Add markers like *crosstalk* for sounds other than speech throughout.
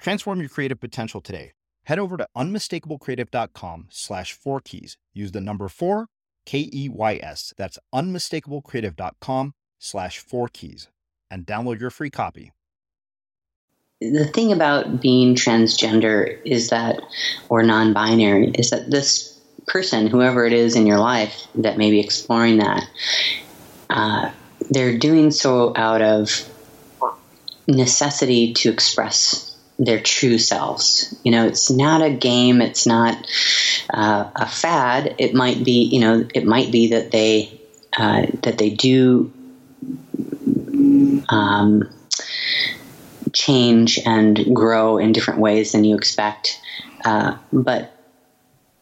Transform your creative potential today. Head over to unmistakablecreative.com slash four keys. Use the number four, K E Y S. That's unmistakablecreative.com slash four keys and download your free copy. The thing about being transgender is that, or non binary, is that this person, whoever it is in your life that may be exploring that, uh, they're doing so out of necessity to express their true selves. You know, it's not a game. It's not uh, a fad. It might be, you know, it might be that they uh, that they do um, change and grow in different ways than you expect. Uh, but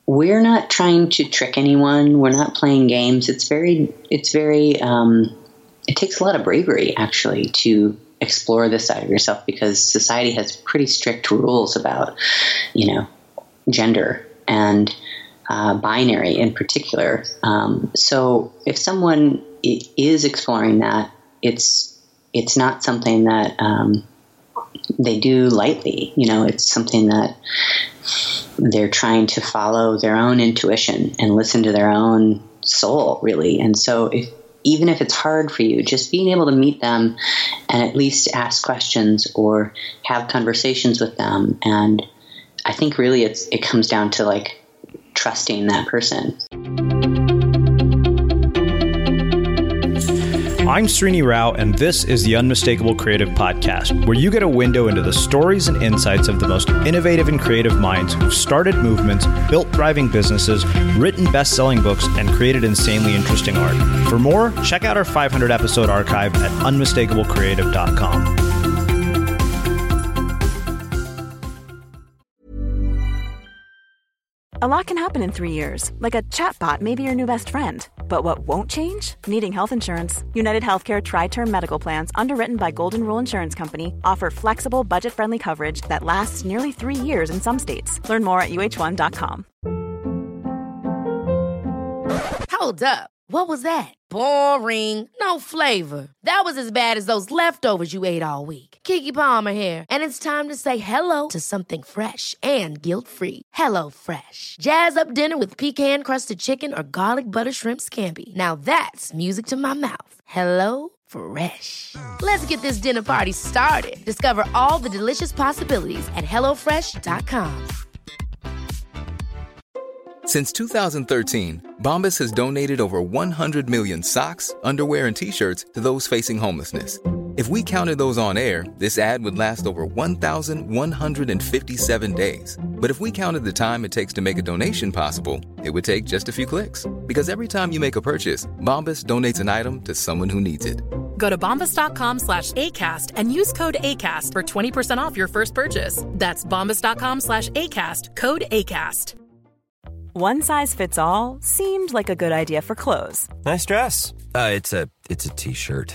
we're not trying to trick anyone. We're not playing games. It's very, it's very. Um, it takes a lot of bravery, actually, to explore this side of yourself because society has pretty strict rules about, you know, gender and uh, binary in particular. Um, so if someone is exploring that, it's it's not something that um, they do lightly. You know, it's something that they're trying to follow their own intuition and listen to their own soul, really. And so if even if it's hard for you, just being able to meet them and at least ask questions or have conversations with them. And I think really it's it comes down to like trusting that person. I'm Srini Rao, and this is the Unmistakable Creative Podcast, where you get a window into the stories and insights of the most innovative and creative minds who've started movements, built thriving businesses, written best selling books, and created insanely interesting art. For more, check out our 500 episode archive at unmistakablecreative.com. A lot can happen in three years, like a chatbot may be your new best friend but what won't change? Needing health insurance. United Healthcare Tri Term Medical Plans, underwritten by Golden Rule Insurance Company, offer flexible, budget friendly coverage that lasts nearly three years in some states. Learn more at uh1.com. Hold up. What was that? Boring. No flavor. That was as bad as those leftovers you ate all week. Keke Palmer here, and it's time to say hello to something fresh and guilt-free. Hello Fresh. Jazz up dinner with pecan-crusted chicken or garlic butter shrimp scampi. Now that's music to my mouth. Hello Fresh. Let's get this dinner party started. Discover all the delicious possibilities at hellofresh.com. Since 2013, Bombas has donated over 100 million socks, underwear, and t-shirts to those facing homelessness if we counted those on air, this ad would last over 1,157 days. But if we counted the time it takes to make a donation possible, it would take just a few clicks. Because every time you make a purchase, Bombas donates an item to someone who needs it. Go to bombas.com slash ACAST and use code ACAST for 20% off your first purchase. That's bombas.com slash ACAST, code ACAST. One size fits all seemed like a good idea for clothes. Nice dress. Uh, it's a it's a t-shirt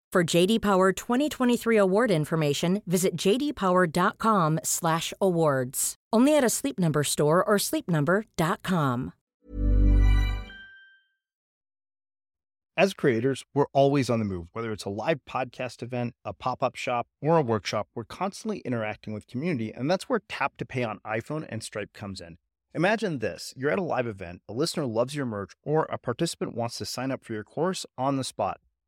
For JD Power 2023 award information, visit jdpower.com/awards. Only at a Sleep Number store or sleepnumber.com. As creators, we're always on the move. Whether it's a live podcast event, a pop up shop, or a workshop, we're constantly interacting with community, and that's where Tap to Pay on iPhone and Stripe comes in. Imagine this you're at a live event, a listener loves your merch, or a participant wants to sign up for your course on the spot.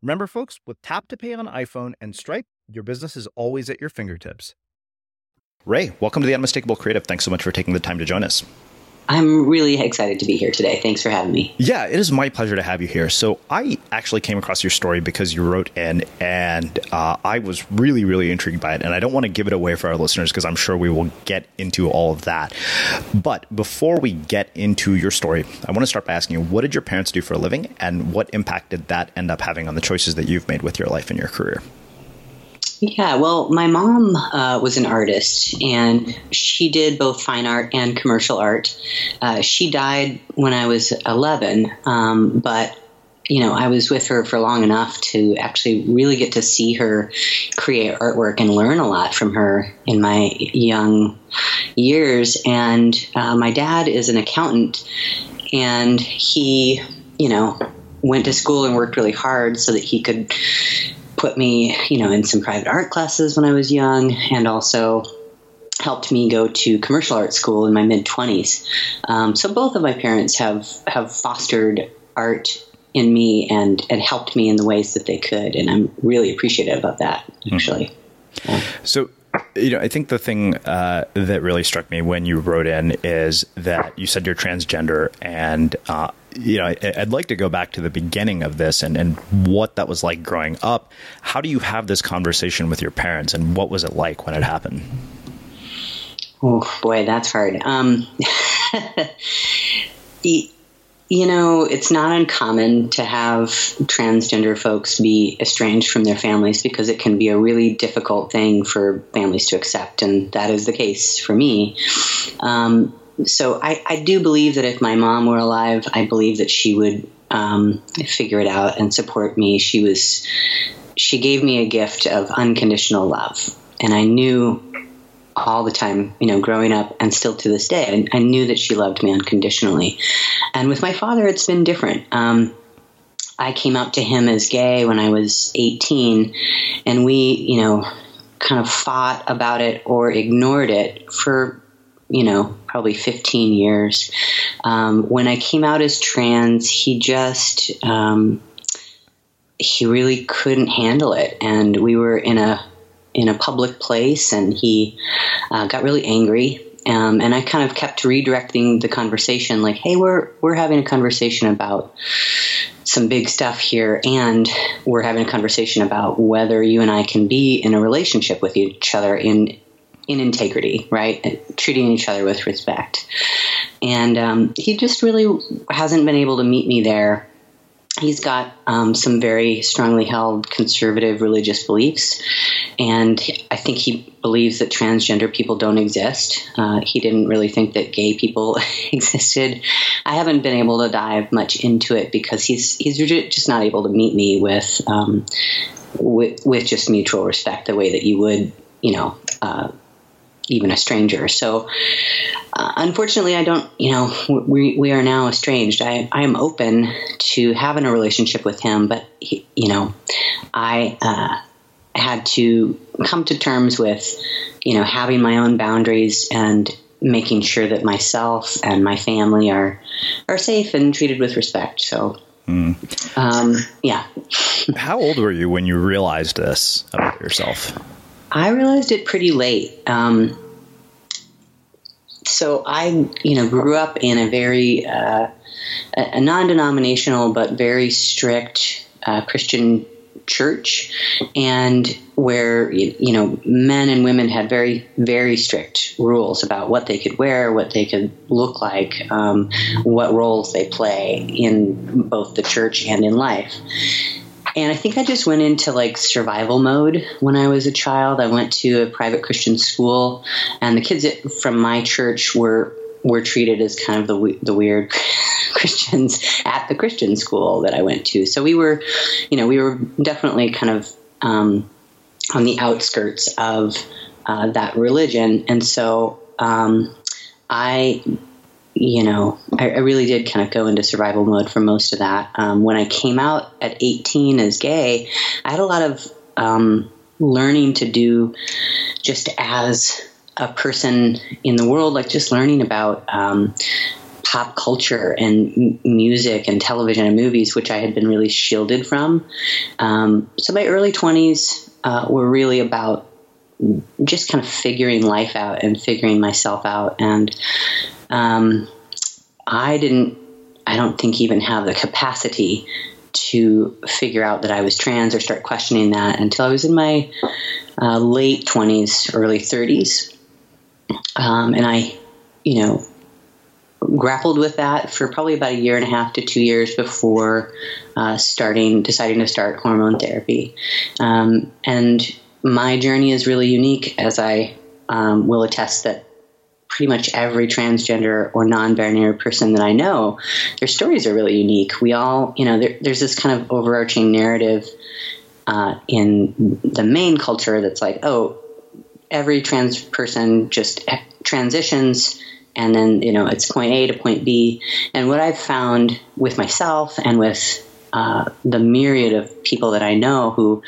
Remember, folks, with Tap to Pay on iPhone and Stripe, your business is always at your fingertips. Rae, welcome to the Unmistakable Creative. Thanks so much for taking the time to join us. I'm really excited to be here today. Thanks for having me. Yeah, it is my pleasure to have you here. So, I actually came across your story because you wrote in, and uh, I was really, really intrigued by it. And I don't want to give it away for our listeners because I'm sure we will get into all of that. But before we get into your story, I want to start by asking you what did your parents do for a living, and what impact did that end up having on the choices that you've made with your life and your career? Yeah, well, my mom uh, was an artist, and she did both fine art and commercial art. Uh, she died when I was 11, um, but you know, I was with her for long enough to actually really get to see her create artwork and learn a lot from her in my young years. And uh, my dad is an accountant, and he, you know, went to school and worked really hard so that he could put me, you know, in some private art classes when I was young, and also helped me go to commercial art school in my mid twenties. Um, so both of my parents have have fostered art in me and and helped me in the ways that they could, and I'm really appreciative of that. Mm-hmm. Actually. Mm-hmm. Yeah. So you know, I think the thing uh, that really struck me when you wrote in is that you said you're transgender, and uh, you know, I'd like to go back to the beginning of this and, and what that was like growing up. How do you have this conversation with your parents, and what was it like when it happened? Oh boy, that's hard. Um, *laughs* you know, it's not uncommon to have transgender folks be estranged from their families because it can be a really difficult thing for families to accept, and that is the case for me. Um, so I, I, do believe that if my mom were alive, I believe that she would um, figure it out and support me. She was, she gave me a gift of unconditional love, and I knew all the time, you know, growing up and still to this day, I, I knew that she loved me unconditionally. And with my father, it's been different. Um, I came out to him as gay when I was 18, and we, you know, kind of fought about it or ignored it for you know, probably 15 years. Um, when I came out as trans, he just, um, he really couldn't handle it. And we were in a, in a public place and he uh, got really angry. Um, and I kind of kept redirecting the conversation like, hey, we're, we're having a conversation about some big stuff here, and we're having a conversation about whether you and I can be in a relationship with each other in in integrity, right? Treating each other with respect. And um, he just really hasn't been able to meet me there. He's got um, some very strongly held conservative religious beliefs, and I think he believes that transgender people don't exist. Uh, he didn't really think that gay people *laughs* existed. I haven't been able to dive much into it because he's he's just not able to meet me with um, with, with just mutual respect the way that you would, you know. Uh, even a stranger. So, uh, unfortunately, I don't, you know, we, we are now estranged. I, I am open to having a relationship with him, but, he, you know, I uh, had to come to terms with, you know, having my own boundaries and making sure that myself and my family are are safe and treated with respect. So Mm. Um, yeah. How old were you when you realized this about yourself? I realized it pretty late. Um, so I, you know, grew up in a very uh, a non-denominational but very strict uh, Christian church, and where you know men and women had very very strict rules about what they could wear, what they could look like, um, what roles they play in both the church and in life. And I think I just went into like survival mode when I was a child. I went to a private Christian school, and the kids from my church were were treated as kind of the the weird *laughs* Christians at the Christian school that I went to. So we were, you know, we were definitely kind of um, on the outskirts of uh, that religion, and so um, I you know, I, I, really did kind of go into survival mode for most of that. Um, when I came out at 18 as gay, I had a lot of um, learning to do just as a person in the world, like just learning about um, pop culture and m- music and television and movies, which I had been really shielded from. Um, so my early 20s uh, were really about just kind of figuring life out and figuring myself out. And um, I didn't, I don't think, even have the capacity to figure out that I was trans or start questioning that until I was in my uh, late 20s, early 30s. Um, and I, you know, grappled with that for probably about a year and a half to two years before uh, starting, deciding to start hormone therapy. Um, and my journey is really unique, as I um, will attest that pretty much every transgender or non-binary person that I know, their stories are really unique. We all, you know, there, there's this kind of overarching narrative uh, in the main culture that's like, oh, every trans person just transitions and then you know it's point A to point B. And what I've found with myself and with uh, the myriad of people that I know who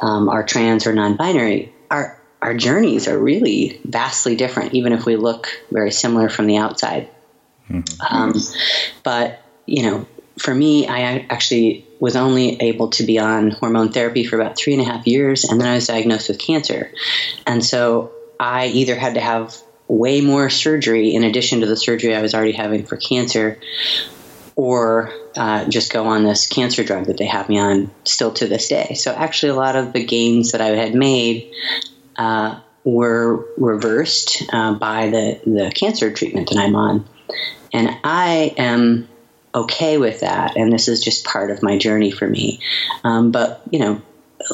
um, are trans or non-binary are our journeys are really vastly different, even if we look very similar from the outside. Mm-hmm. Um, but you know, for me, I actually was only able to be on hormone therapy for about three and a half years, and then I was diagnosed with cancer. And so I either had to have way more surgery in addition to the surgery I was already having for cancer, or uh, just go on this cancer drug that they have me on still to this day. So actually, a lot of the gains that I had made uh, were reversed uh, by the, the cancer treatment that I'm on. And I am okay with that. And this is just part of my journey for me. Um, but, you know,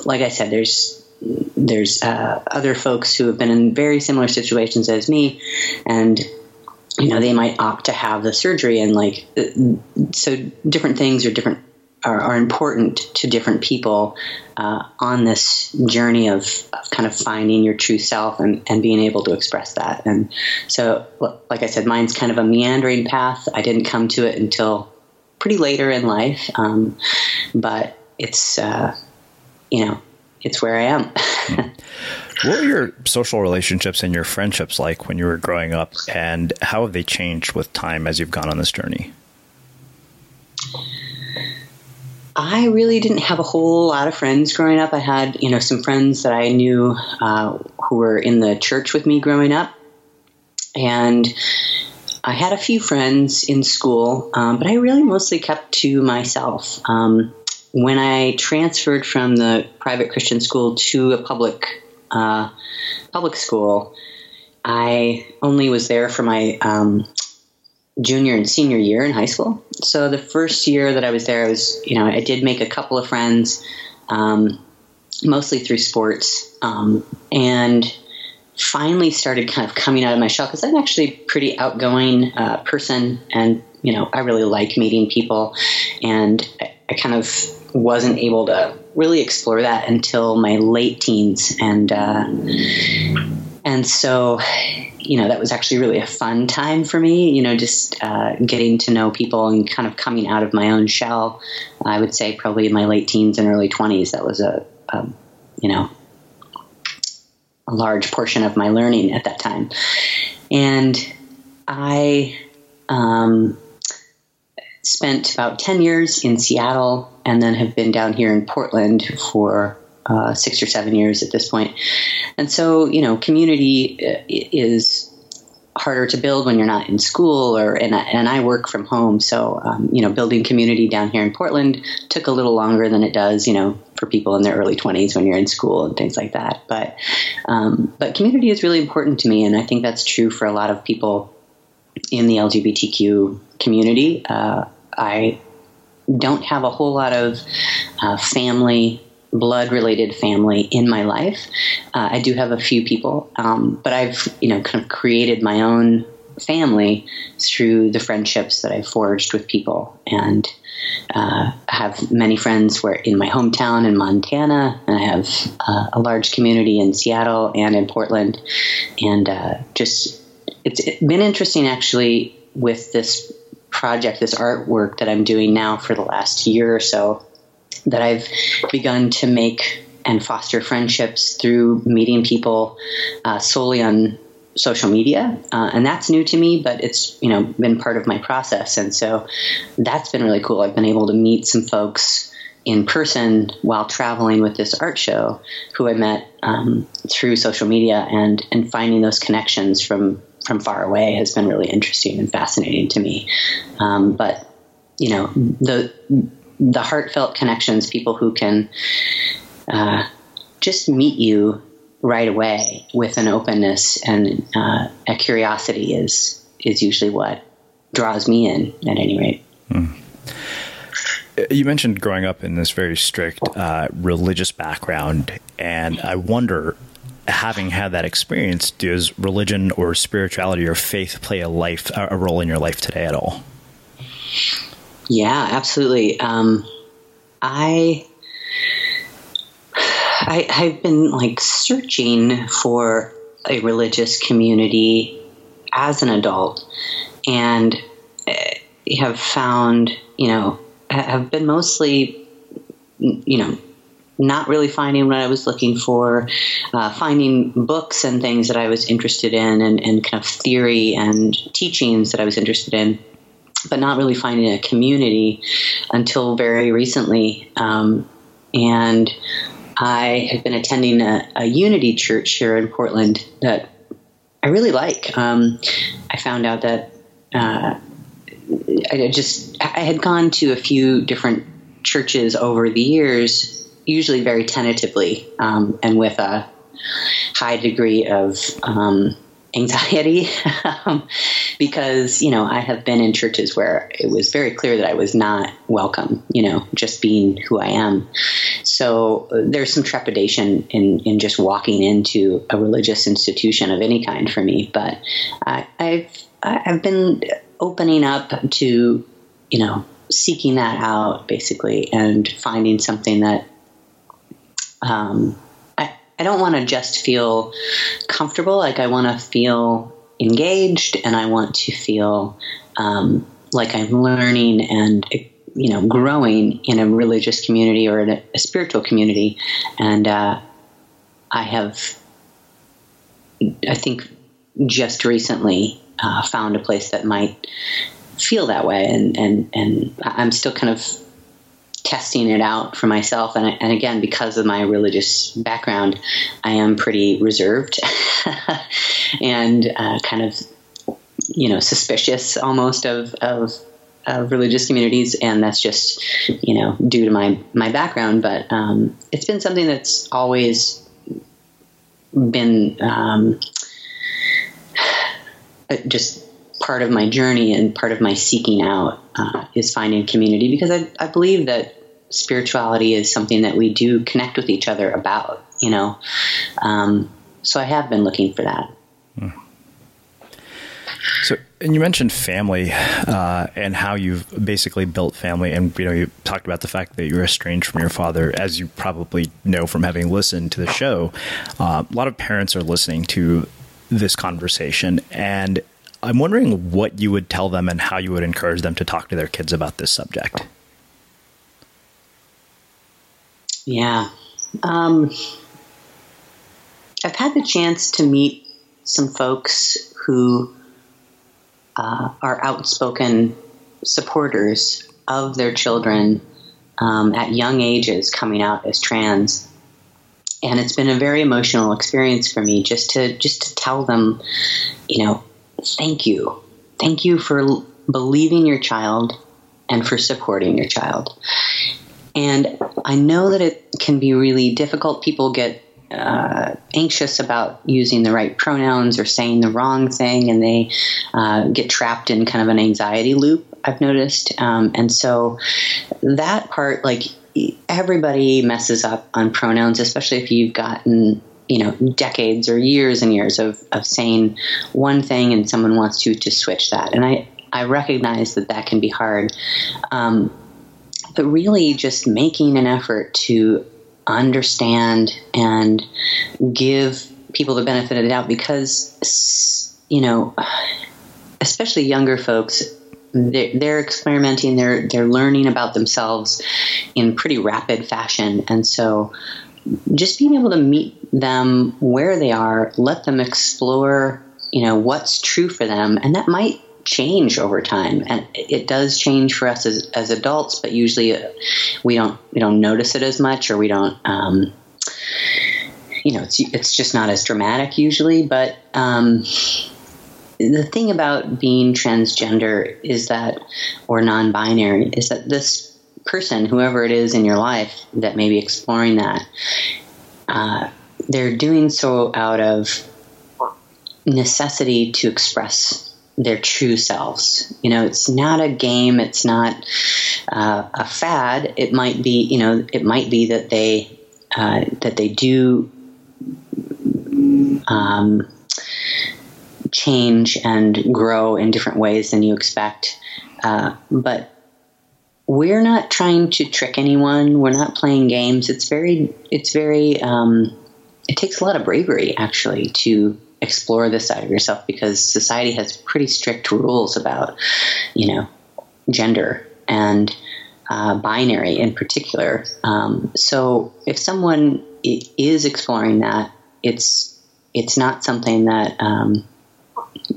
like I said, there's there's uh, other folks who have been in very similar situations as me, and you know they might opt to have the surgery and like so different things are different are, are important to different people uh, on this journey of, of, kind of finding your true self and, and being able to express that. And so, like I said, mine's kind of a meandering path. I didn't come to it until pretty later in life, um, but it's uh, you know it's where I am. *laughs* what were your social relationships and your friendships like when you were growing up, and how have they changed with time as you've gone on this journey? I really didn't have a whole lot of friends growing up. I had, you know, some friends that I knew uh, who were in the church with me growing up, and I had a few friends in school, um, but I really mostly kept to myself. Um, when I transferred from the private Christian school to a public uh, public school, I only was there for my um, junior and senior year in high school. So the first year that I was there, I was, you know, I did make a couple of friends, um, mostly through sports, um, and finally started kind of coming out of my shell because I'm actually a pretty outgoing uh, person, and you know, I really like meeting people, and I, I kind of wasn't able to really explore that until my late teens, and uh, and so you know, that was actually really a fun time for me, you know, just uh, getting to know people and kind of coming out of my own shell. I would say probably in my late teens and early 20s, that was a, a you know, a large portion of my learning at that time. And I, um, spent about 10 years in Seattle and then have been down here in Portland for uh, six or seven years at this point. And so, you know, community uh, is harder to build when you're not in school or and I, and I work from home. So um, you know building community down here in Portland took a little longer than it does you know for people in their early 20s when you're in school and things like that. But um, but community is really important to me and I think that's true for a lot of people in the LGBTQ community. Uh, I don't have a whole lot of uh, family blood related family in my life. Uh, I do have a few people, um, but I've you know kind of created my own family through the friendships that I forged with people, and uh, have many friends where in my hometown in Montana, and I have uh, a large community in Seattle and in Portland, and uh, just it's been interesting actually with this project, this artwork that I'm doing now for the last year or so that I've begun to make and foster friendships through meeting people uh, solely on social media, uh, and that's new to me, but it's you know been part of my process, and so that's been really cool. I've been able to meet some folks in person while traveling with this art show, who I met um, through social media, and and finding those connections from from far away has been really interesting and fascinating to me. Um, but you know the the heartfelt connections, people who can uh, just meet you right away with an openness and uh, a curiosity is is usually what draws me in at any rate. Mm. You mentioned growing up in this very strict uh, religious background, and I wonder, having had that experience, does religion or spirituality or faith play a life a role in your life today at all? Yeah, absolutely. Um, I, I I've been like searching for a religious community as an adult, and eh, have found you know have been mostly you know not really finding what I was looking for, uh, finding books and things that I was interested in, and, and kind of theory and teachings that I was interested in but not really finding a community until very recently. Um, and I have been attending a, a, Unity church here in Portland that I really like. Um, I found out that uh, I just I had gone to a few different churches over the years, usually very tentatively um, and with a high degree of um, anxiety *laughs* um, because you know I have been in churches where it was very clear that I was not welcome you know just being who I am. So uh, there's some trepidation in in just walking into a religious institution of any kind for me but I, I've I've been opening up to you know seeking that out basically and finding something that um, I don't want to just feel comfortable. Like I want to feel engaged, and I want to feel um, like I'm learning and you know growing in a religious community or a, a spiritual community. And uh, I have, I think, just recently uh, found a place that might feel that way, and and and I'm still kind of testing it out for myself. And, and again, because of my religious background, I am pretty reserved *laughs* and uh, kind of, you know, suspicious almost of, of, of, religious communities. And that's just, you know, due to my, my background. But um, it's been something that's always been um, *sighs* just part of my journey and part of my seeking out uh, is finding community because I, I believe that spirituality is something that we do connect with each other about, you know. Um, so I have been looking for that. Hmm. So, and you mentioned family uh, and how you've basically built family, and you know you talked about the fact that you're estranged from your father, as you probably know from having listened to the show. Uh, a lot of parents are listening to this conversation, and I'm wondering what you would tell them and how you would encourage them to talk to their kids about this subject. Yeah. Um, I've had the chance to meet some folks who uh, are outspoken supporters of their children um, at young ages coming out as trans. And it's been a very emotional experience for me just to just to tell them, you know, thank you, thank you for believing your child and for supporting your child. And I know that it can be really difficult. People get uh, anxious about using the right pronouns or saying the wrong thing, and they uh, get trapped in kind of an anxiety loop. I've noticed, um, and so that part, like everybody messes up on pronouns, especially if you've gotten you know decades or years and years of, of saying one thing and someone wants you to switch that and i i recognize that that can be hard um, but really just making an effort to understand and give people the benefit of the doubt because, you know, especially younger folks, they're, they're, experimenting, they're, they're learning about themselves in pretty rapid fashion. And so just being able to meet them where they are, let them explore, you know, what's true for them. And that might change over time, and it does change for us as, as adults. But usually, uh, we don't we don't notice it as much, or we don't. Um, you know, it's it's just not as dramatic usually. But um, the thing about being transgender is that, or non-binary, is that this person, whoever it is in your life that may be exploring that, uh, they're doing so out of necessity to express their true selves. You know, it's not a game. It's not uh, a fad. It might be, you know, it might be that they uh, that they do um, change and grow in different ways than you expect. Uh, but we're not trying to trick anyone. We're not playing games. It's very, it's very. Um, it takes a lot of bravery, actually, to explore this side of yourself because society has pretty strict rules about, you know, gender and uh, binary in particular. Um, so if someone is exploring that, it's it's not something that um,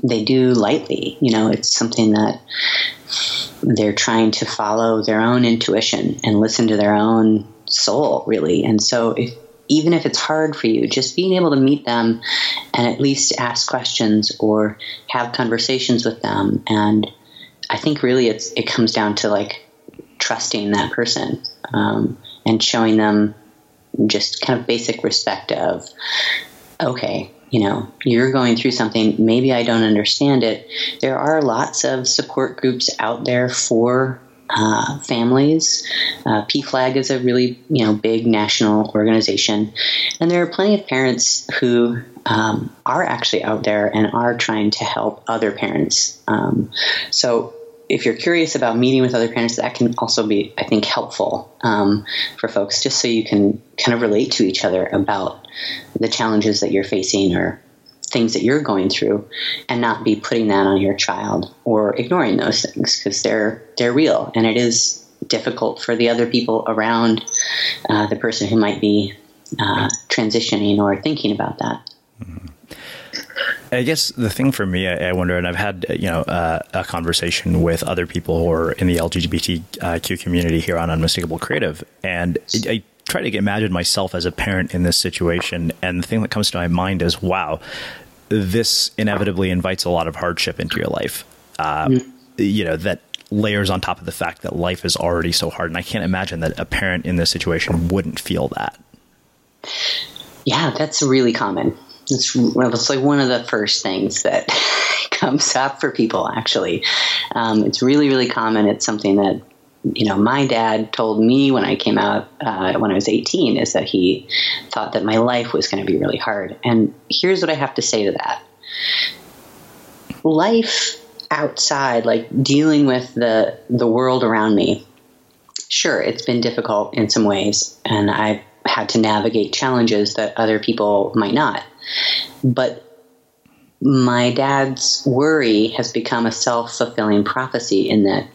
they do lightly. You know, it's something that they're trying to follow their own intuition and listen to their own soul, really. And so if even if it's hard for you, just being able to meet them and at least ask questions or have conversations with them. And I think really it's it comes down to like trusting that person um, and showing them just kind of basic respect of okay you know you're going through something maybe i don't understand it there are lots of support groups out there for uh, families. Uh, PFLAG is a really you know big national organization, and there are plenty of parents who um, are actually out there and are trying to help other parents. Um, so if you're curious about meeting with other parents, that can also be, I think, helpful um, for folks, just so you can kind of relate to each other about the challenges that you're facing or things that you're going through and not be putting that on your child or ignoring those things because they're they're real and it is difficult for the other people around uh, the person who might be uh, transitioning or thinking about that. Mm-hmm. I guess the thing for me, I, I wonder, and I've had you know uh, a conversation with other people who are in the LGBTQ community here on Unmistakable Creative, and I try to imagine myself as a parent in this situation, and the thing that comes to my mind is, wow, this inevitably invites a lot of hardship into your life. Uh, mm. You know, that layers on top of the fact that life is already so hard. And I can't imagine that a parent in this situation wouldn't feel that. Yeah, that's really common. It's, well, it's like one of the first things that *laughs* comes up for people, actually. Um, it's really, really common. It's something that you know, my dad told me when I came out uh, when I was 18 is that he thought that my life was going to be really hard. And here's what I have to say to that life outside, like dealing with the, the world around me, sure, it's been difficult in some ways, and I've had to navigate challenges that other people might not. But my dad's worry has become a self fulfilling prophecy in that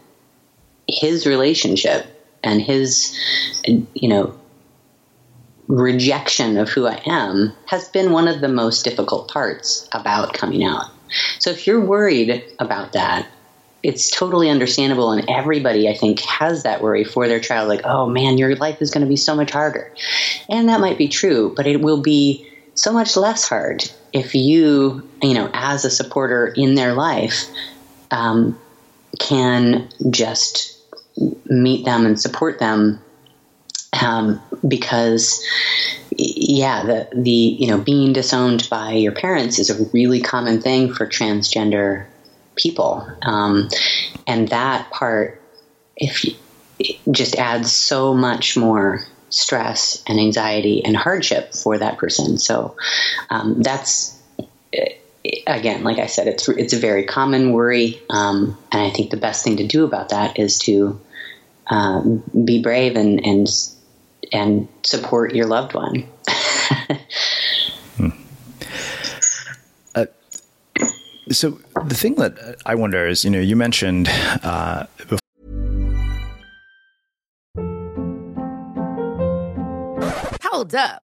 his relationship and his, you know, rejection of who I am has been one of the most difficult parts about coming out. So if you're worried about that, it's totally understandable and everybody i think has that worry for their child like oh man your life is going to be so much harder and that might be true but it will be so much less hard if you you know as a supporter in their life um, can just meet them and support them um, because yeah the the you know being disowned by your parents is a really common thing for transgender people. Um, and that part, if you, just adds so much more stress and anxiety and hardship for that person. So um, that's again, like I said, it's it's a very common worry, um, and I think the best thing to do about that is to um, be brave and and and support your loved one. *laughs* So the thing that I wonder is, you know, you mentioned uh, Hold up.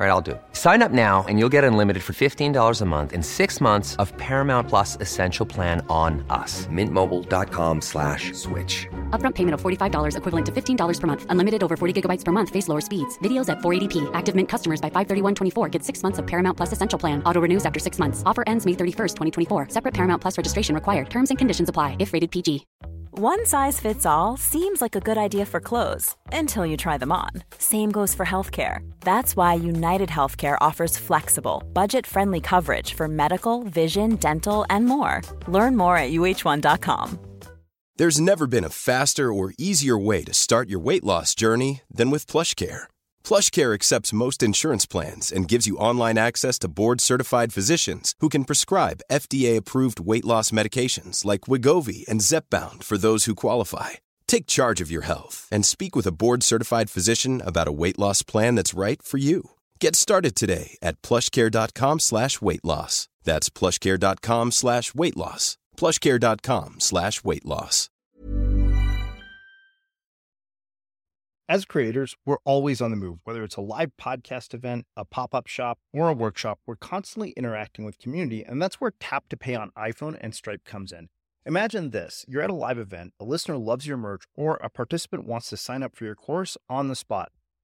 All right, I'll do it. Sign up now and you'll get unlimited for $15 a month in six months of Paramount Plus Essential Plan on us. Mintmobile.com slash switch. Upfront payment of $45 equivalent to $15 per month. Unlimited over 40 gigabytes per month. Face lower speeds. Videos at 480p. Active Mint customers by 531.24 get six months of Paramount Plus Essential Plan. Auto renews after six months. Offer ends May 31st, 2024. Separate Paramount Plus registration required. Terms and conditions apply if rated PG. One size fits all seems like a good idea for clothes until you try them on. Same goes for healthcare. That's why United Healthcare offers flexible, budget friendly coverage for medical, vision, dental, and more. Learn more at uh1.com. There's never been a faster or easier way to start your weight loss journey than with PlushCare. PlushCare accepts most insurance plans and gives you online access to board-certified physicians who can prescribe FDA-approved weight loss medications like Wegovy and Zepbound for those who qualify. Take charge of your health and speak with a board-certified physician about a weight loss plan that's right for you. Get started today at plushcare.com slash weight loss. That's plushcare.com slash weight loss. plushcare.com slash weight loss. As creators, we're always on the move. Whether it's a live podcast event, a pop-up shop, or a workshop, we're constantly interacting with community, and that's where Tap to Pay on iPhone and Stripe comes in. Imagine this. You're at a live event, a listener loves your merch, or a participant wants to sign up for your course on the spot.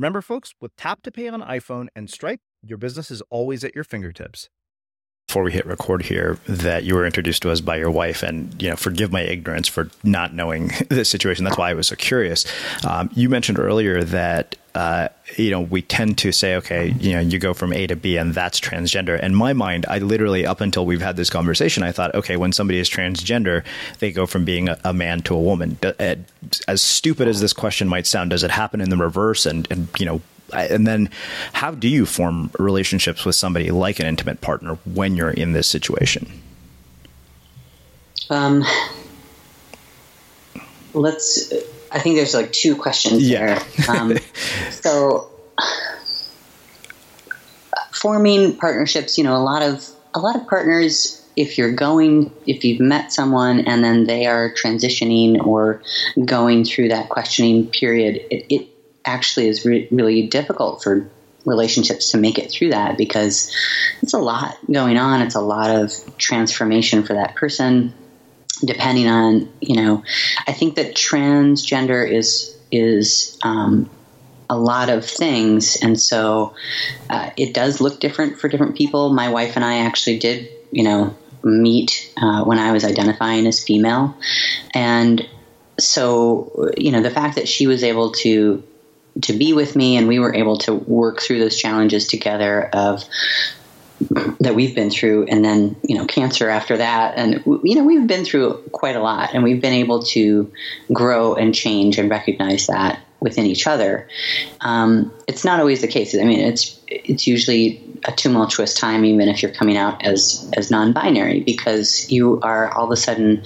Remember, folks, with Tap to Pay on iPhone and Stripe, your business is always at your fingertips before we hit record here that you were introduced to us by your wife, and you know, forgive my ignorance for not knowing *laughs* this situation. That's why I was so curious. Um, you mentioned earlier that uh, you know we tend to say, okay, you know, you go from A to B, and that's transgender. In my mind, I literally up until we've had this conversation, I thought, okay, when somebody is transgender, they go from being a, a man to a woman. As stupid as this question might sound, does it happen in the reverse? And and you know, and then how do you form relationships with somebody like an intimate partner when you're in this situation um, let's i think there's like two questions yeah. there um, *laughs* so forming partnerships you know a lot of a lot of partners if you're going, if you've met someone and then they are transitioning or going through that questioning period, it, it actually is re- really difficult for relationships to make it through that because it's a lot going on. It's a lot of transformation for that person. Depending on, you know, I think that transgender is is um, a lot of things, and so uh, it does look different for different people. My wife and I actually did, you know, meet uh, when I was identifying as female, and so you know the fact that she was able to to be with me and we were able to work through those challenges together of that we've been through and then you know cancer after that. And you know we've been through quite a lot and we've been able to grow and change and recognize that within each other. Um, it's not always the case. I mean it's it's usually a tumultuous time even if you're coming out as as non-binary because you are all of a sudden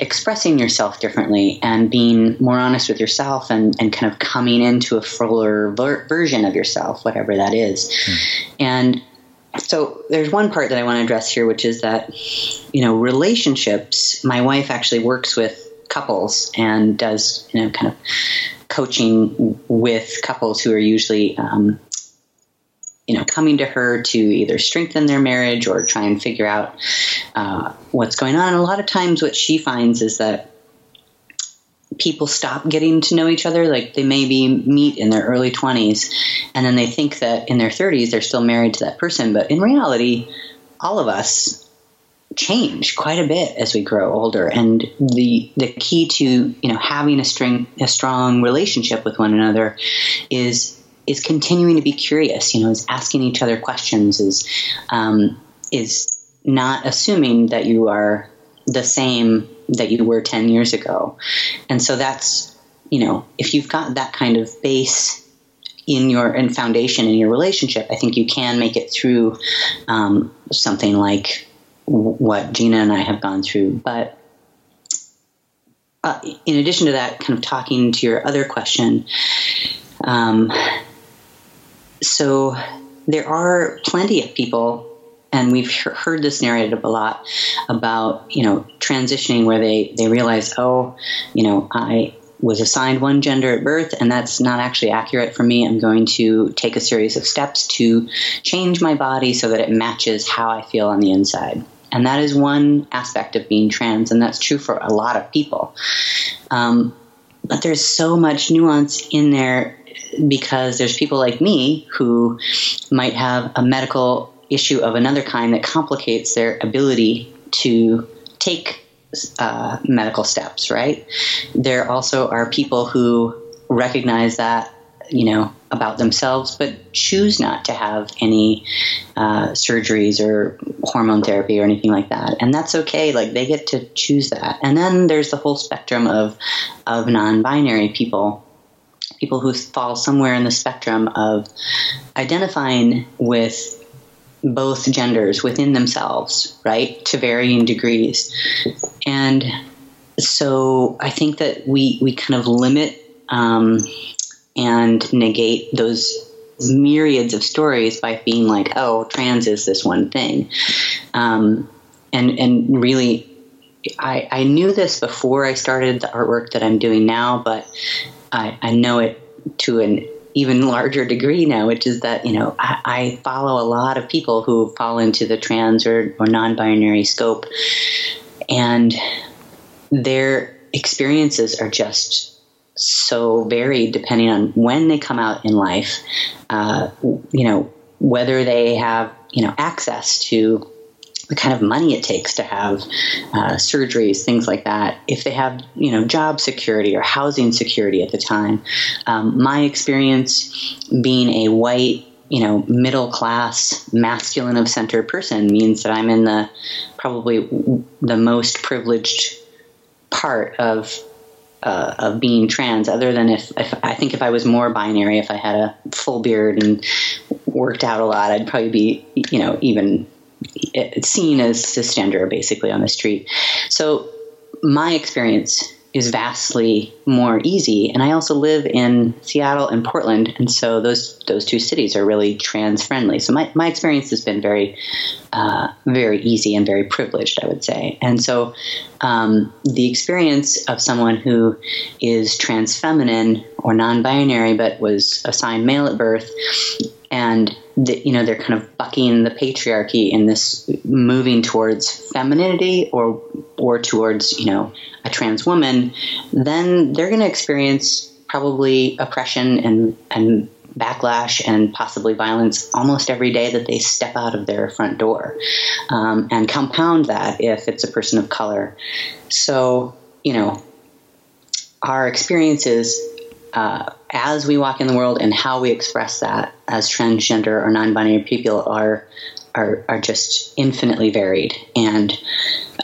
expressing yourself differently and being more honest with yourself and, and kind of coming into a fuller ver- version of yourself whatever that is. Mm. and so there's one part that I want to address here, which is that, you know, relationships, my wife actually works with couples and does, you know, kind of coaching with couples who are usually, um, you know, coming to her to either strengthen their marriage or try and figure out uh, what's going on. And a lot of times, what she finds is that people stop getting to know each other. Like they maybe meet in their early 20s and then they think that in their 30s they're still married to that person. But in reality, all of us change quite a bit as we grow older and the the key to you know having a string a strong relationship with one another is is continuing to be curious you know is asking each other questions is um, is not assuming that you are the same that you were 10 years ago. And so that's, you know, if you've got that kind of base in your and foundation in your relationship, I think you can make it through um, something like what Gina and I have gone through. But uh, in addition to that, kind of talking to your other question, um, so there are plenty of people and we've heard this narrative a lot about you know transitioning where they they realize oh you know i was assigned one gender at birth and that's not actually accurate for me. I'm going to take a series of steps to change my body so that it matches how i feel on the inside. And that is one aspect of being trans and that's true for a lot of people. Um, but there's so much nuance in there because there's people like me who might have a medical issue of another kind that complicates their ability to take uh, medical steps, right? There also are people who recognize that, you know, about themselves, but choose not to have any uh, surgeries or hormone therapy or anything like that. And that's okay. Like they get to choose that. And then there's the whole spectrum of, of non binary people people who fall somewhere in the spectrum of identifying with both genders within themselves, right, to varying degrees. And so I think that we, we kind of limit um, and negate those myriads of stories by being like, oh, trans is this one thing. Um, and, and really, I, I knew this before I started the artwork that I'm doing now, but I, I know it to an even larger degree now, which is that, you know, I, I follow a lot of people who fall into the trans or, or non binary scope, and their experiences are just so varied depending on when they come out in life, uh, you know, whether they have, you know, access to the kind of money it takes to have uh, surgeries, things like that. If they have, you know, job security or housing security at the time, um, my experience being a white, you know, middle class, masculine of center person means that I'm in the probably the most privileged part of uh, of being trans, other than if, if, I think if I was more binary, if I had a full beard and worked out a lot, I'd probably be, you know, even seen as cisgender basically on the street. So my experience is vastly more easy. And I also live in Seattle and Portland, and so those those two cities are really trans friendly. So my, my experience has been very uh, very easy and very privileged, I would say. And so um, the experience of someone who is trans feminine or non binary but was assigned male at birth and the, you know they're kind of bucking the patriarchy in this moving towards femininity or or towards you know a trans woman, then they're going to experience probably oppression and and backlash and possibly violence almost every day that they step out of their front door, um, and compound that if it's a person of color. So you know, our experiences uh, as we walk in the world and how we express that as transgender or non-binary people are are, are just infinitely varied. And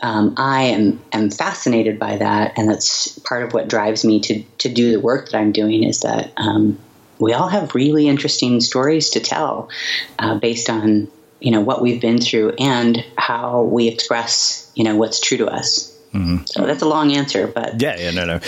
um, I am, am fascinated by that. And that's part of what drives me to, to do the work that I'm doing is that um, we all have really interesting stories to tell uh, based on, you know, what we've been through and how we express, you know, what's true to us. Mm-hmm. So that's a long answer, but yeah, yeah, no, no.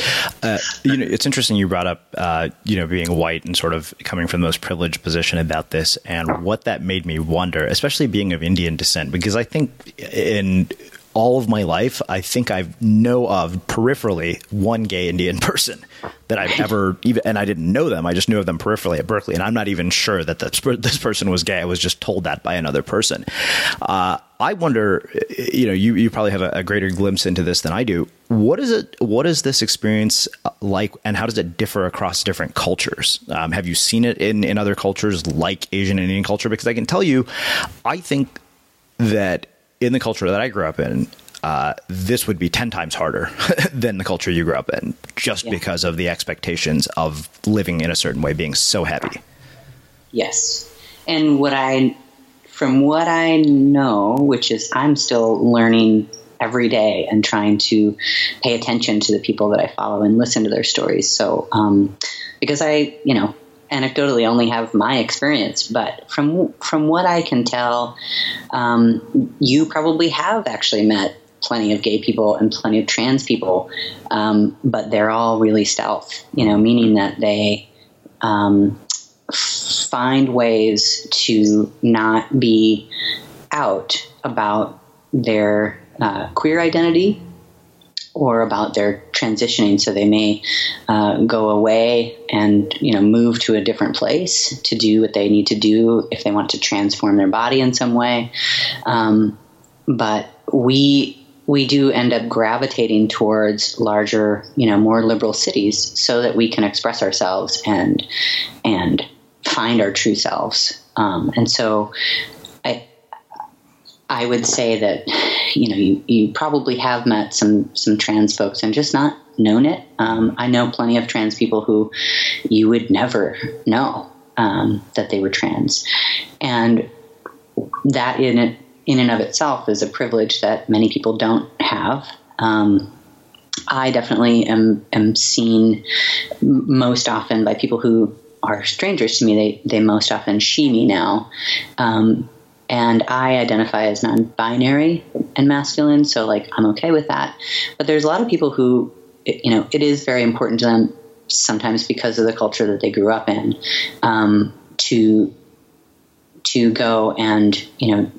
Uh, you know, it's interesting you brought up, uh, you know, being white and sort of coming from the most privileged position about this, and what that made me wonder, especially being of Indian descent, because I think in all of my life, I think I know of peripherally one gay Indian *laughs* person that I've ever even, and I didn't know them. I just knew of them peripherally at Berkeley, and I'm not even sure that this, this person was gay. I was just told that by another person. Uh, I wonder, you know, you, you probably have a, a, greater glimpse into this than I do. What is it? What is this experience like, and how does it differ across different cultures? Um, have you seen it in in other cultures like Asian and Indian culture? Because I can tell you, I think that in the culture that I grew up in, uh, this would be 10 times harder *laughs* than the culture you grew up in, just yeah. because of the expectations of living in a certain way being so heavy. Yes. And what I, from what I know, which is I'm still learning every day and trying to pay attention to the people that I follow and listen to their stories. So, um, because I, you know, anecdotally only have my experience, but from from what I can tell, um, you probably have actually met plenty of gay people and plenty of trans people, um, but they're all really stealth. You know, meaning that they um, find ways to not be out about their uh, queer identity or about their transitioning. So they may uh, go away and you know move to a different place to do what they need to do if they want to transform their body in some way. Um, but we we do end up gravitating towards larger, you know, more liberal cities so that we can express ourselves and and find our true selves. Um, and so I would say that you know you, you probably have met some some trans folks and just not known it. Um, I know plenty of trans people who you would never know um, that they were trans, and that in it in and of itself is a privilege that many people don't have. Um, I definitely am am seen most often by people who are strangers to me. They they most often she me now. Um, and I identify as non-binary and masculine, so like I'm okay with that. But there's a lot of people who, you know, it is very important to them sometimes because of the culture that they grew up in um, to to go and you know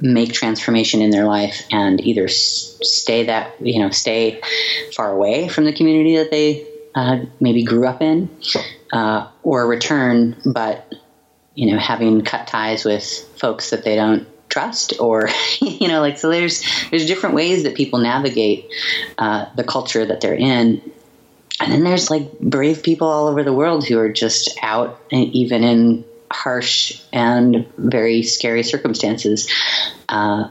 make transformation in their life and either stay that you know stay far away from the community that they uh, maybe grew up in, uh, or return, but you know, having cut ties with folks that they don't trust or *laughs* you know like so there's there's different ways that people navigate uh, the culture that they're in. And then there's like brave people all over the world who are just out even in harsh and very scary circumstances. Uh,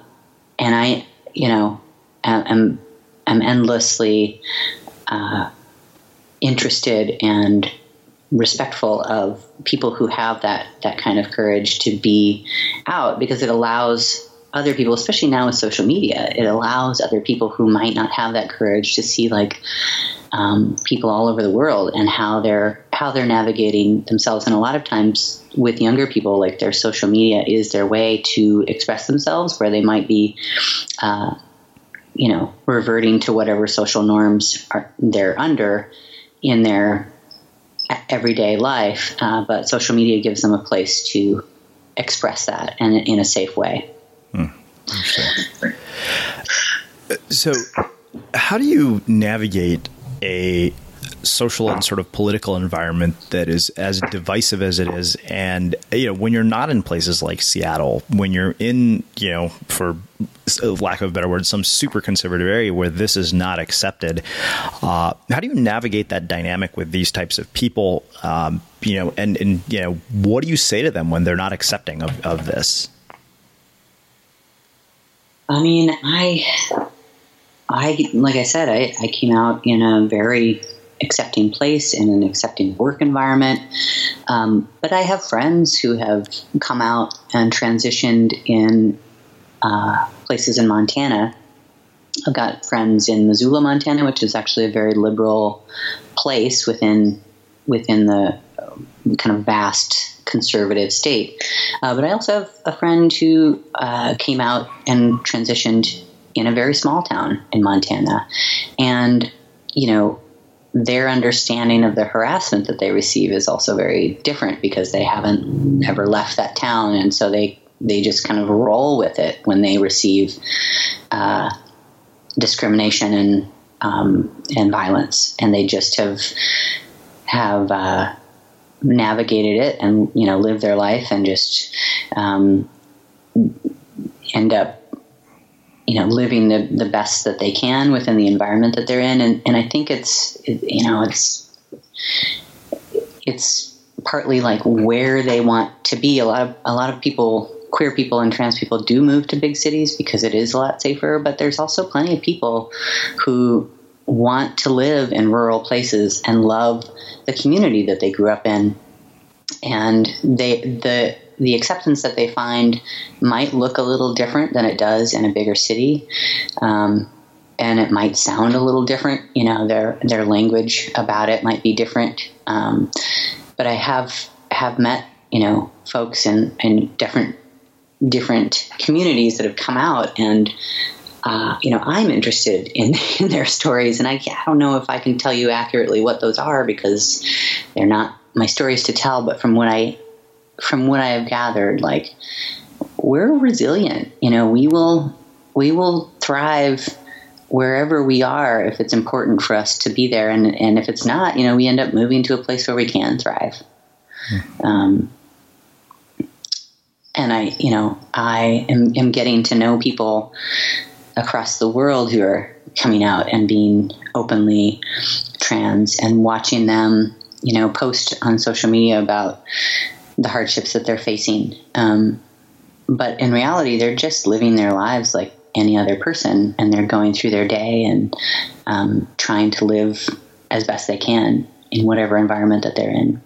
and i you know am am endlessly uh, interested and respectful of people who have that that kind of courage to be out because it allows other people, especially now with social media, it allows other people who might not have that courage to see like um, people all over the world and how they're how they're navigating themselves. And a lot of times with younger people, like their social media is their way to express themselves, where they might be uh, you know, reverting to whatever social norms are they're under in their everyday life. Uh, but social media gives them a place to express that and in a safe way. Hmm. So, how do you navigate a social and sort of political environment that is as divisive as it is. And you know when you're not in places like Seattle when you're in you know for lack of a better word some super conservative area where this is not accepted uh, how do you navigate that dynamic with these types of people? Um, you know and and you know what do you say to them when they're not accepting of, of this? I mean I I like I said, I, I came out in a very accepting place in an accepting work environment. Um, but I have friends who have come out and transitioned in uh, places in Montana. I've got friends in Missoula, Montana, which is actually a very liberal place within within the kind of vast conservative state. Uh, but I also have a friend who uh, came out and transitioned in a very small town in Montana. And, you know, their understanding of the harassment that they receive is also very different because they haven't ever left that town. And so they, they just kind of roll with it when they receive uh, discrimination and, um, and violence. And they just have, have, uh, navigated it and you know live their life and just um, end up you know, living the, the best that they can within the environment that they're in. And, and I think it's, you know, it's, it's partly like where they want to be. A lot of, a lot of people, queer people and trans people do move to big cities because it is a lot safer, but there's also plenty of people who want to live in rural places and love the community that they grew up in. And they, the, the acceptance that they find might look a little different than it does in a bigger city. Um, and it might sound a little different, you know, their their language about it might be different. Um, but I have have met, you know, folks in, in different different communities that have come out and uh, you know, I'm interested in, *laughs* in their stories, and I, I, don't know if I can tell you accurately what those are because they're not my stories to tell. But from what I from what I have gathered, like we're resilient. You know, we will we will thrive wherever we are if it's important for us to be there, and and if it's not, you know, we end up moving to a place where we can thrive. Hmm. Um, and I, you know, I am, am getting to know people across the world who are coming out and being openly trans and watching them, you know, post on social media about the hardships that they're facing. Um, but in reality, they're just living their lives like any other person, and they're going through their day and um, trying to live as best they can in whatever environment that they're in.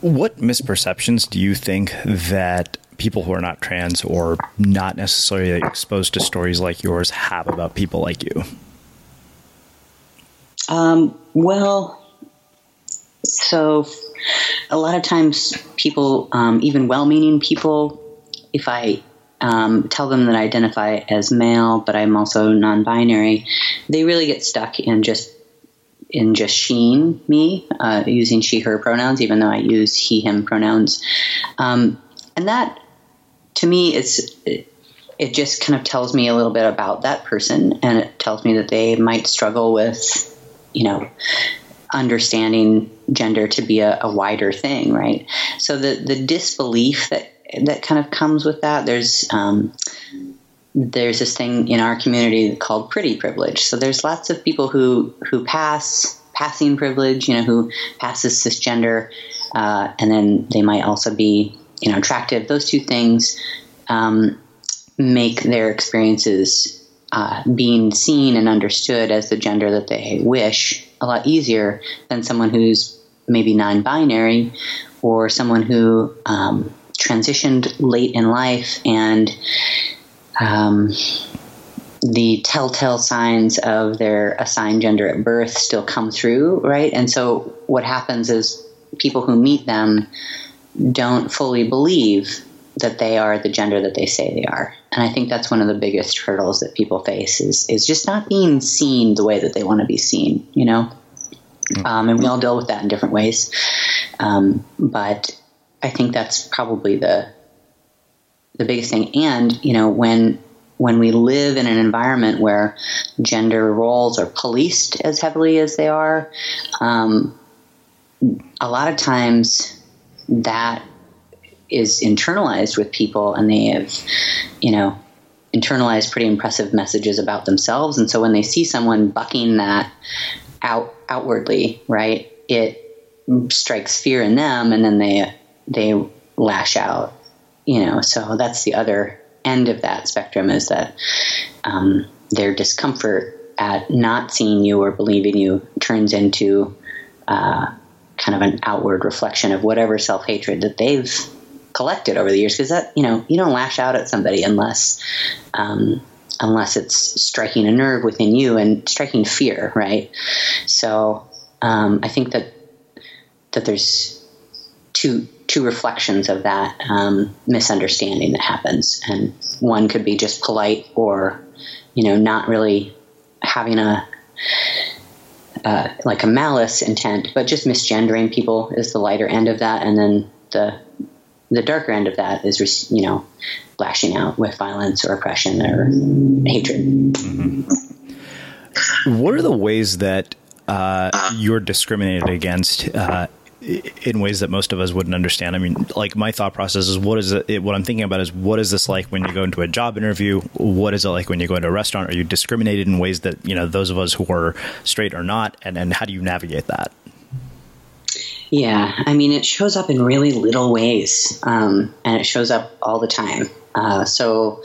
What misperceptions do you think that people who are not trans or not necessarily exposed to stories like yours have about people like you? Um, well, so a lot of times people, um, even well-meaning people, if I um, tell them that I identify as male, but I'm also non-binary, they really get stuck in just in just sheen me uh, using she/her pronouns, even though I use he/him pronouns, um, and that to me it's it, it just kind of tells me a little bit about that person, and it tells me that they might struggle with, you know, understanding gender to be a, a wider thing, right? So the the disbelief that that kind of comes with that. There's um, there's this thing in our community called pretty privilege. So there's lots of people who who pass passing privilege, you know, who passes cisgender, uh, and then they might also be you know attractive. Those two things um, make their experiences uh, being seen and understood as the gender that they wish a lot easier than someone who's maybe non binary or someone who um, transitioned late in life and um, the telltale signs of their assigned gender at birth still come through, right? And so what happens is people who meet them don't fully believe that they are the gender that they say they are. And I think that's one of the biggest hurdles that people face is is just not being seen the way that they want to be seen, you know? Um, and we all deal with that in different ways. Um, but I think that's probably the the biggest thing. And, you know, when when we live in an environment where gender roles are policed as heavily as they are, um, a lot of times that is internalized with people and they have, you know, internalized pretty impressive messages about themselves. And so when they see someone bucking that out outwardly, right, it strikes fear in them and then they they lash out. You know, so that's the other end of that spectrum is that um, their discomfort at not seeing you or believing you turns into uh, kind of an outward reflection of whatever self hatred that they've collected over the years because that you know you don't lash out at somebody unless um, unless it's striking a nerve within you and striking fear right? So um, I think that that there's two two reflections of that um, misunderstanding that happens. And one could be just polite or you know not really having a uh, like a malice intent, but just misgendering people is the lighter end of that, and then the the darker end of that is, you know, lashing out with violence or oppression or hatred. Mm-hmm. What are the ways that uh, you're discriminated against uh, in ways that most of us wouldn't understand. I mean, like my thought process is what is it, what I'm thinking about is what is this like when you go into a job interview? What is it like when you go into a restaurant? Are you discriminated in ways that, you know, those of us who are straight are not? And, and how do you navigate that? Yeah, I mean, it shows up in really little ways, um, and it shows up all the time. Uh, so,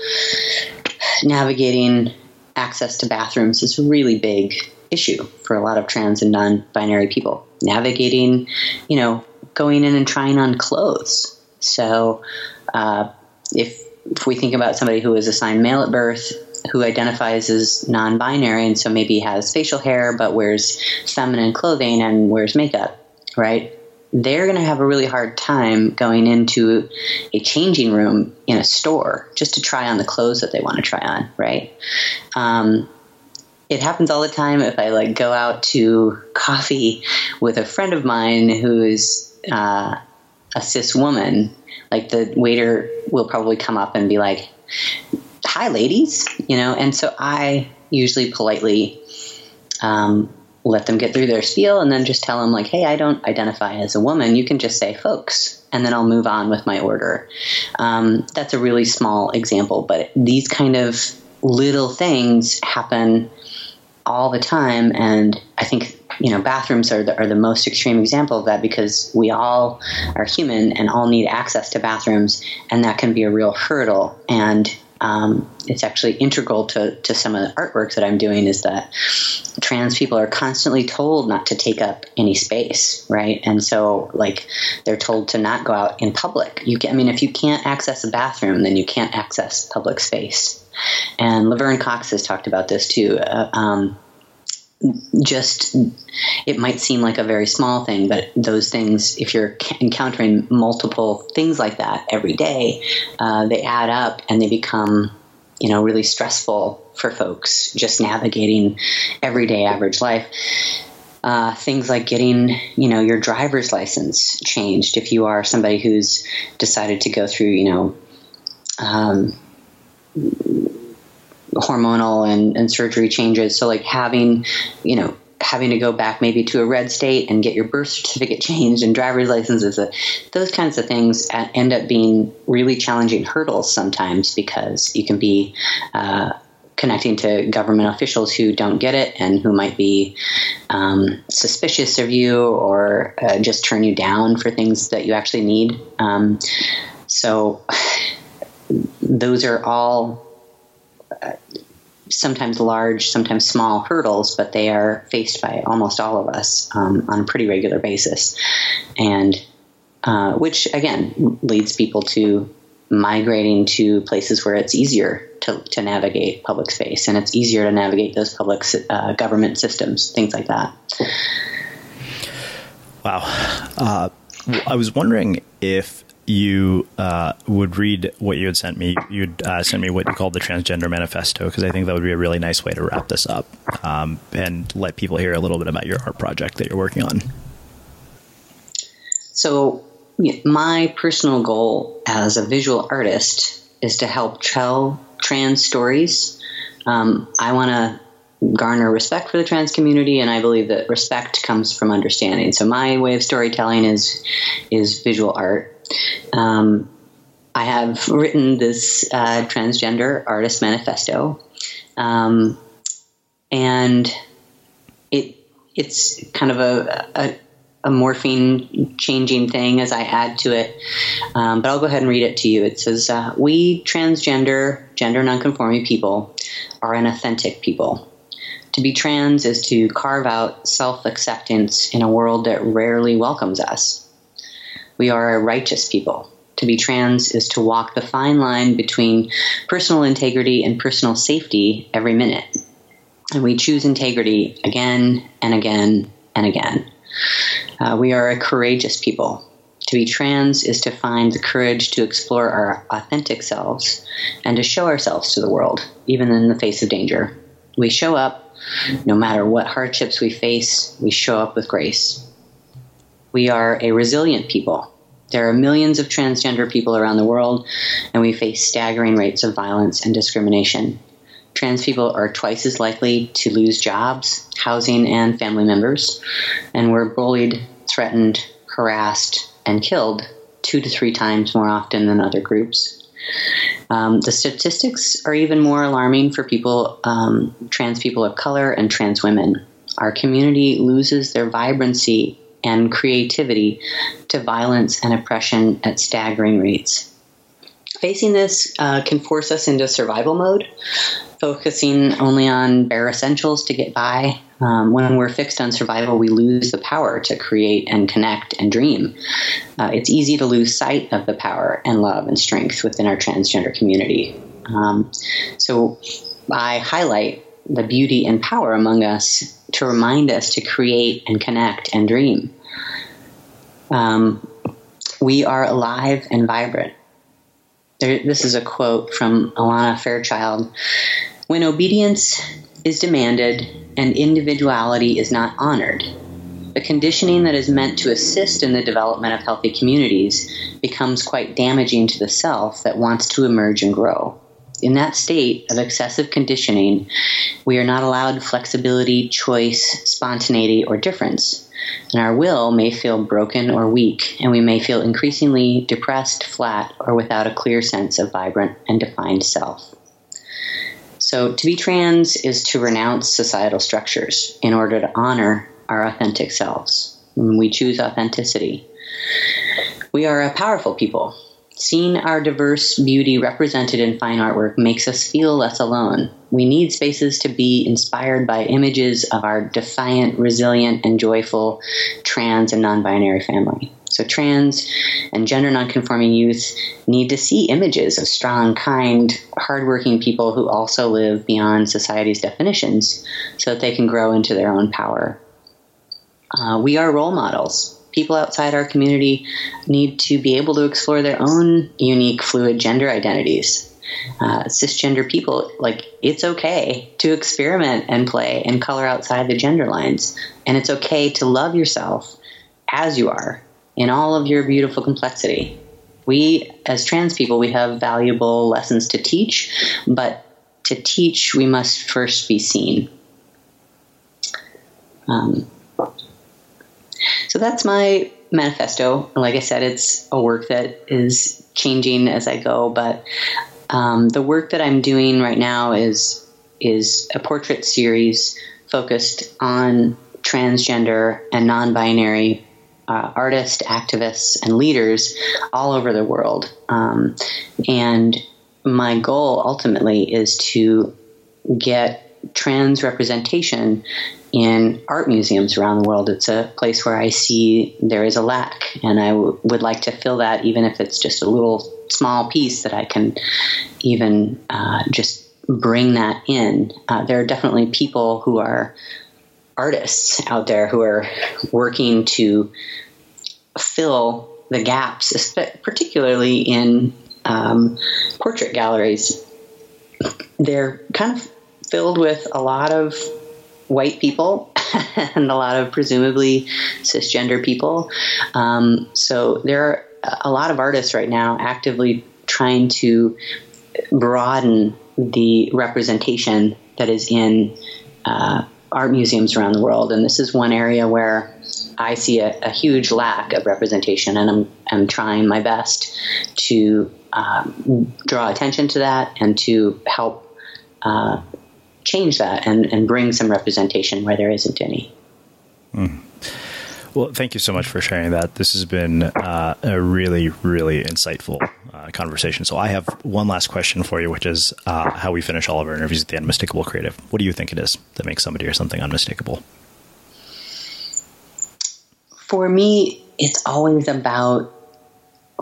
navigating access to bathrooms is a really big issue for a lot of trans and non-binary people. Navigating, you know, going in and trying on clothes. So, uh, if if we think about somebody who is assigned male at birth, who identifies as non-binary, and so maybe has facial hair but wears feminine clothing and wears makeup, right? They're going to have a really hard time going into a changing room in a store just to try on the clothes that they want to try on, right? Um, it happens all the time if I like go out to coffee with a friend of mine who's uh, a cis woman. Like the waiter will probably come up and be like, "Hi, ladies," you know, and so I usually politely um, let them get through their spiel and then just tell them like, "Hey, I don't identify as a woman. You can just say folks." And then I'll move on with my order. Um, that's a really small example, but these kind of little things happen all the time. And I think you know bathrooms are the, are the most extreme example of that because we all are human and all need access to bathrooms, and that can be a real hurdle. And um, it's actually integral to, to some of the artwork that I'm doing is that trans people are constantly told not to take up any space, right? And so, like, they're told to not go out in public. You can, I mean, if you can't access a bathroom, then you can't access public space. And Laverne Cox has talked about this too. Uh, um, just it might seem like a very small thing, but those things, if you're encountering multiple things like that every day, uh, they add up and they become, you know, really stressful for folks just navigating everyday average life. Uh, things like getting, you know, your driver's license changed if you are somebody who's decided to go through, you know, um, hormonal and, and surgery changes. So like having, you know, having to go back maybe to a red state and get your birth certificate *laughs* changed and driver's licenses, uh, those kinds of things end up being really challenging hurdles sometimes because you can be uh, connecting to government officials who don't get it and who might be um, suspicious of you or uh, just turn you down for things that you actually need. Um, so *sighs* those are all sometimes large, sometimes small hurdles, but they are faced by almost all of us um, on a pretty regular basis. And uh, which, again, leads people to migrating to places where it's easier to, to navigate public space and it's easier to navigate those public uh, government systems, things like that. Wow. Uh, I was wondering if you uh, would read what you had sent me. You'd uh, send me what you called the Transgender Manifesto, because I think that would be a really nice way to wrap this up um, and let people hear a little bit about your art project that you're working on. So, my personal goal as a visual artist is to help tell trans stories. Um, I want to garner respect for the trans community, and I believe that respect comes from understanding. So my way of storytelling is is visual art. Um, I have written this uh, transgender artist manifesto, um, and it it's kind of a, a, a, morphine, changing thing as I add to it. Um, but I'll go ahead and read it to you. It says, uh, "We transgender, gender nonconforming people are an authentic people." To be trans is to carve out self acceptance in a world that rarely welcomes us. We are a righteous people. To be trans is to walk the fine line between personal integrity and personal safety every minute. And we choose integrity again and again and again. Uh, we are a courageous people. To be trans is to find the courage to explore our authentic selves and to show ourselves to the world, even in the face of danger. We show up no matter what hardships we face, we show up with grace. We are a resilient people. There are millions of transgender people around the world, and we face staggering rates of violence and discrimination. Trans people are twice as likely to lose jobs, housing, and family members, and we're bullied, threatened, harassed, and killed two to three times more often than other groups. Um, the statistics are even more alarming for people, um, trans people of color, and trans women. Our community loses their vibrancy and creativity to violence and oppression at staggering rates. Facing this uh, can force us into survival mode, focusing only on bare essentials to get by. Um, when we're fixed on survival, we lose the power to create and connect and dream. Uh, it's easy to lose sight of the power and love and strength within our transgender community. Um, so I highlight the beauty and power among us to remind us to create and connect and dream. Um, we are alive and vibrant. There, this is a quote from Alana Fairchild. When obedience is demanded and individuality is not honored, the conditioning that is meant to assist in the development of healthy communities becomes quite damaging to the self that wants to emerge and grow. In that state of excessive conditioning, we are not allowed flexibility, choice, spontaneity, or difference. And our will may feel broken or weak, and we may feel increasingly depressed, flat, or without a clear sense of vibrant and defined self. So, to be trans is to renounce societal structures in order to honor our authentic selves. We choose authenticity. We are a powerful people. Seeing our diverse beauty represented in fine artwork makes us feel less alone. We need spaces to be inspired by images of our defiant, resilient, and joyful trans and non binary family. So, trans and gender nonconforming youth need to see images of strong, kind, hardworking people who also live beyond society's definitions so that they can grow into their own power. Uh, we are role models. People outside our community need to be able to explore their own unique, fluid gender identities. Uh, cisgender people, like, it's okay to experiment and play and color outside the gender lines. And it's okay to love yourself as you are in all of your beautiful complexity. We, as trans people, we have valuable lessons to teach, but to teach, we must first be seen. Um, so that's my manifesto. Like I said, it's a work that is changing as I go, but um, the work that I'm doing right now is is a portrait series focused on transgender and non-binary uh, artists, activists, and leaders all over the world. Um, and my goal ultimately is to get trans representation in art museums around the world. It's a place where I see there is a lack, and I w- would like to fill that, even if it's just a little small piece that I can even uh, just bring that in. Uh, there are definitely people who are artists out there who are working to fill the gaps, particularly in um, portrait galleries. They're kind of filled with a lot of white people *laughs* and a lot of presumably cisgender people. Um, so there are a lot of artists right now actively trying to broaden the representation that is in uh, art museums around the world. And this is one area where I see a, a huge lack of representation, and I'm, I'm trying my best to um, draw attention to that and to help uh, change that and, and bring some representation where there isn't any. Mm. Well, thank you so much for sharing that. This has been uh, a really, really insightful uh, conversation. So, I have one last question for you, which is uh, how we finish all of our interviews at the Unmistakable Creative. What do you think it is that makes somebody or something unmistakable? For me, it's always about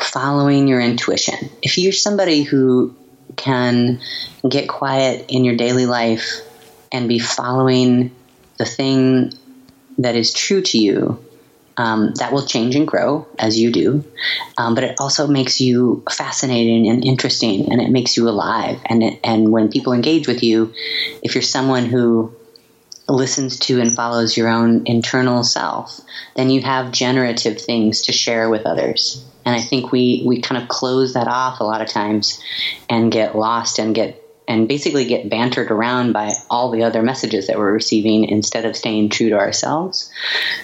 following your intuition. If you're somebody who can get quiet in your daily life and be following the thing that is true to you, um, that will change and grow as you do. Um, but it also makes you fascinating and interesting, and it makes you alive. And it, and when people engage with you, if you're someone who listens to and follows your own internal self, then you have generative things to share with others. And I think we, we kind of close that off a lot of times and get lost and get and basically get bantered around by all the other messages that we're receiving instead of staying true to ourselves.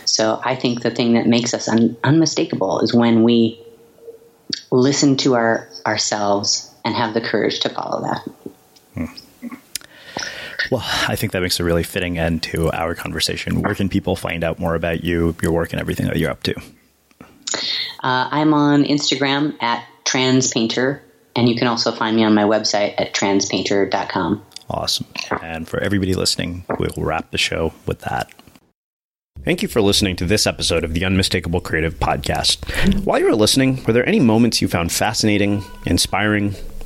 So I think the thing that makes us un- unmistakable is when we listen to our ourselves and have the courage to follow that. Hmm. Well, I think that makes a really fitting end to our conversation. Where can people find out more about you, your work, and everything that you're up to? Uh, I'm on Instagram at transpainter, and you can also find me on my website at transpainter.com. Awesome. And for everybody listening, we'll wrap the show with that. Thank you for listening to this episode of the Unmistakable Creative Podcast. While you were listening, were there any moments you found fascinating, inspiring,